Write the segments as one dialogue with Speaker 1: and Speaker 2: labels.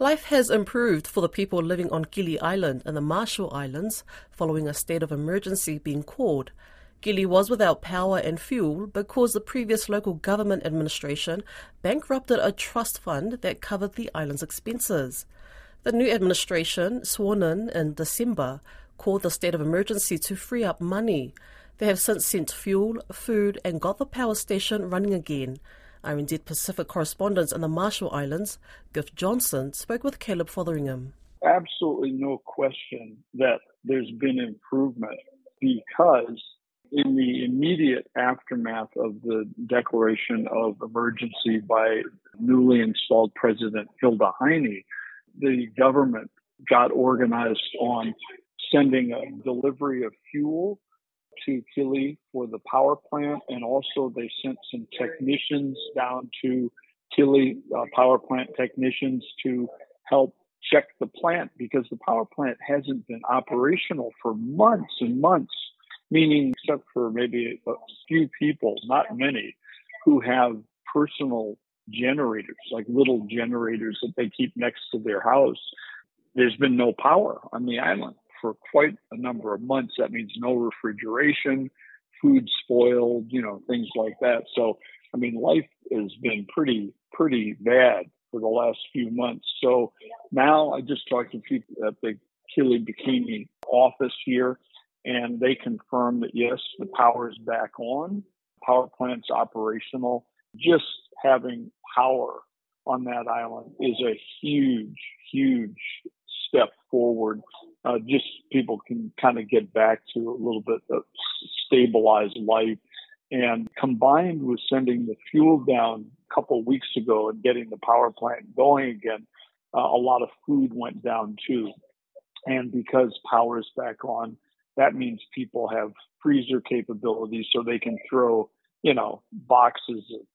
Speaker 1: Life has improved for the people living on Kili Island and the Marshall Islands following a state of emergency being called. Kili was without power and fuel because the previous local government administration bankrupted a trust fund that covered the island's expenses. The new administration, sworn in in December, called the state of emergency to free up money. They have since sent fuel, food, and got the power station running again. RNZ Pacific correspondent in the Marshall Islands, Giff Johnson, spoke with Caleb Fotheringham.
Speaker 2: Absolutely no question that there's been improvement because in the immediate aftermath of the declaration of emergency by newly installed President Hilda Heine, the government got organized on sending a delivery of fuel to Kili for the power plant, and also they sent some technicians down to Kili uh, power plant technicians to help check the plant because the power plant hasn't been operational for months and months, meaning except for maybe a few people, not many, who have personal generators, like little generators that they keep next to their house. There's been no power on the island for quite a number of months. That means no refrigeration, food spoiled, you know, things like that. So, I mean, life has been pretty, pretty bad for the last few months. So now I just talked to people at the Kili Bikini office here, and they confirmed that yes, the power is back on. Power plant's operational. Just having power on that island is a huge, huge step forward. Uh, just people can kind of get back to a little bit of stabilized life. And combined with sending the fuel down a couple weeks ago and getting the power plant going again, uh, a lot of food went down too. And because power is back on, that means people have freezer capabilities so they can throw, you know, boxes of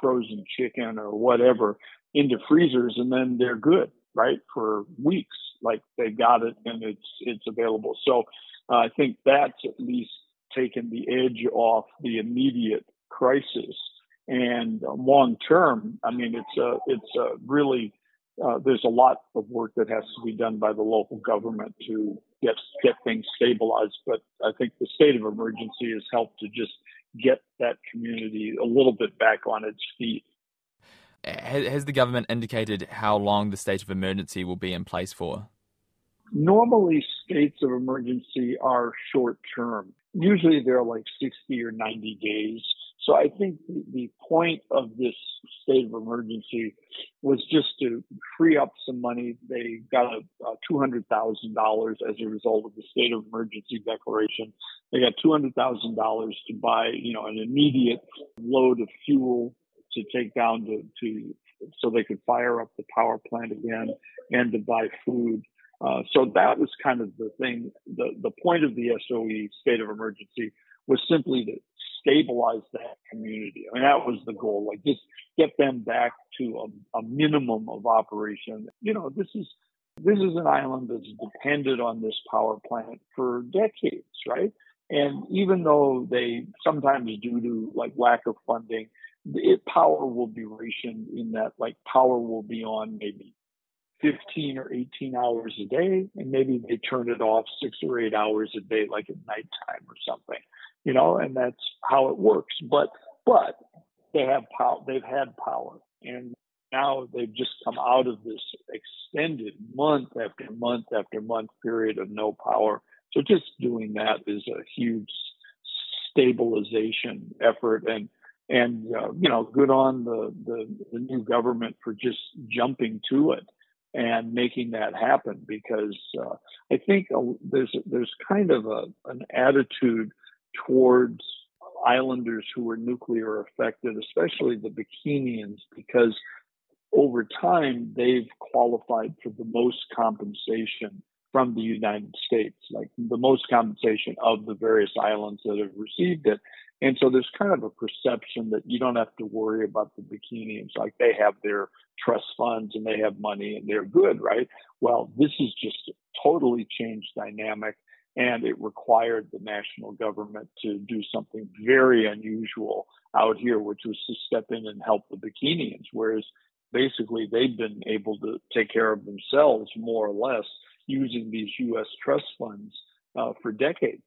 Speaker 2: frozen chicken or whatever into freezers and then they're good, right, for weeks like they got it and it's it's available. So uh, I think that's at least taken the edge off the immediate crisis. And uh, long term, I mean, it's a it's a really uh, there's a lot of work that has to be done by the local government to get get things stabilized. But I think the state of emergency has helped to just get that community a little bit back on its feet.
Speaker 3: Has the government indicated how long the state of emergency will be in place for?
Speaker 2: Normally, states of emergency are short term. Usually, they're like 60 or 90 days. So I think the, point of this state of emergency was just to free up some money. They got a $200,000 as a result of the state of emergency declaration. They got $200,000 to buy, you know, an immediate load of fuel to take down to, to so they could fire up the power plant again and to buy food. Uh, so that was kind of the thing. The, the point of the SOE state of emergency was simply to stabilize that community. I mean, that was the goal, like just get them back to a, a minimum of operation. You know, this is, this is an island that's depended on this power plant for decades, right? And even though they sometimes due to like lack of funding, it, power will be rationed in that like power will be on maybe 15 or 18 hours a day and maybe they turn it off six or eight hours a day like at nighttime or something you know and that's how it works. But but they have power they've had power and now they've just come out of this extended month after month after month period of no power. So just doing that is a huge stabilization effort and and uh, you know, good on the, the, the new government for just jumping to it and making that happen because uh, I think uh, there's there's kind of a an attitude towards islanders who were nuclear affected, especially the Bikinians, because over time they've qualified for the most compensation from the United States, like the most compensation of the various islands that have received it. And so there's kind of a perception that you don't have to worry about the Bikinians. Like they have their trust funds and they have money and they're good, right? Well, this is just a totally changed dynamic and it required the national government to do something very unusual out here, which was to step in and help the Bikinians, whereas basically they've been able to take care of themselves more or less using these U.S. trust funds uh, for decades.